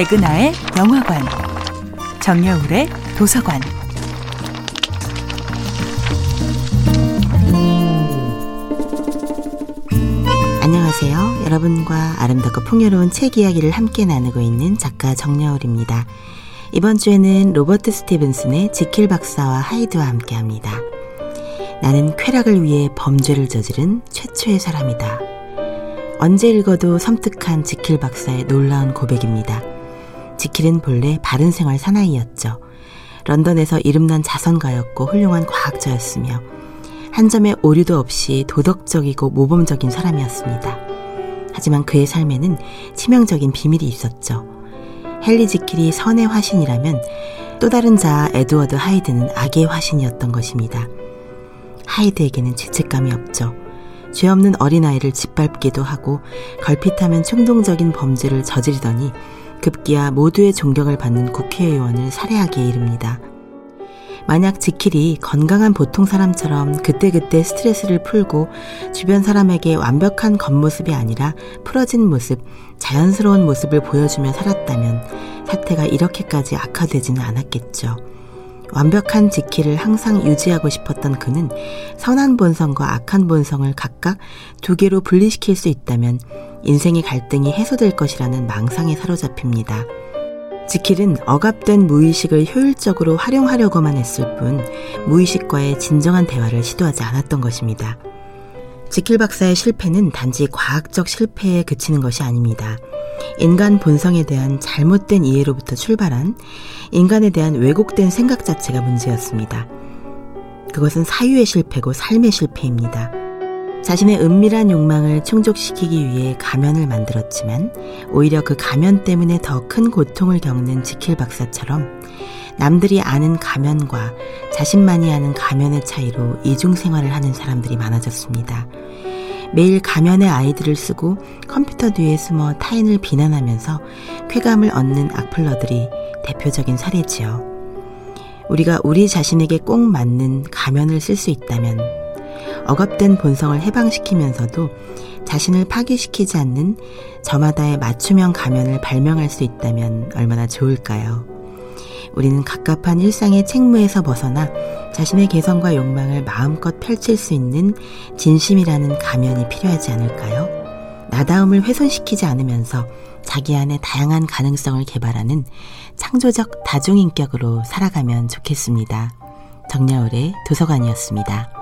백은하의 영화관, 정여울의 도서관. 안녕하세요. 여러분과 아름답고 풍요로운 책 이야기를 함께 나누고 있는 작가 정여울입니다. 이번 주에는 로버트 스티븐슨의 지킬 박사와 하이드와 함께 합니다. 나는 쾌락을 위해 범죄를 저지른 최초의 사람이다. 언제 읽어도 섬뜩한 지킬 박사의 놀라운 고백입니다. 지킬은 본래 바른 생활 사나이였죠. 런던에서 이름난 자선가였고 훌륭한 과학자였으며 한 점의 오류도 없이 도덕적이고 모범적인 사람이었습니다. 하지만 그의 삶에는 치명적인 비밀이 있었죠. 헨리 지킬이 선의 화신이라면 또 다른 자 에드워드 하이드는 악의 화신이었던 것입니다. 하이드에게는 죄책감이 없죠. 죄 없는 어린아이를 짓밟기도 하고 걸핏하면 충동적인 범죄를 저지르더니 급기야 모두의 존경을 받는 국회의원을 살해하기에 이릅니다. 만약 지킬이 건강한 보통 사람처럼 그때그때 스트레스를 풀고 주변 사람에게 완벽한 겉모습이 아니라 풀어진 모습, 자연스러운 모습을 보여주며 살았다면 사태가 이렇게까지 악화되지는 않았겠죠. 완벽한 지키를 항상 유지하고 싶었던 그는 선한 본성과 악한 본성을 각각 두 개로 분리시킬 수 있다면 인생의 갈등이 해소될 것이라는 망상에 사로잡힙니다. 지킬은 억압된 무의식을 효율적으로 활용하려고만 했을 뿐 무의식과의 진정한 대화를 시도하지 않았던 것입니다. 지킬 박사의 실패는 단지 과학적 실패에 그치는 것이 아닙니다. 인간 본성에 대한 잘못된 이해로부터 출발한 인간에 대한 왜곡된 생각 자체가 문제였습니다. 그것은 사유의 실패고 삶의 실패입니다. 자신의 은밀한 욕망을 충족시키기 위해 가면을 만들었지만 오히려 그 가면 때문에 더 큰 고통을 겪는 지킬 박사처럼 남들이 아는 가면과 자신만이 아는 가면의 차이로 이중 생활을 하는 사람들이 많아졌습니다. 매일 가면의 아이들을 쓰고 컴퓨터 뒤에 숨어 타인을 비난하면서 쾌감을 얻는 악플러들이 대표적인 사례지요. 우리가 우리 자신에게 꼭 맞는 가면을 쓸 수 있다면 억압된 본성을 해방시키면서도 자신을 파괴시키지 않는 저마다의 맞춤형 가면을 발명할 수 있다면 얼마나 좋을까요? 우리는 갑갑한 일상의 책무에서 벗어나 자신의 개성과 욕망을 마음껏 펼칠 수 있는 진심이라는 가면이 필요하지 않을까요? 나다움을 훼손시키지 않으면서 자기 안에 다양한 가능성을 개발하는 창조적 다중인격으로 살아가면 좋겠습니다. 정야울의 도서관이었습니다.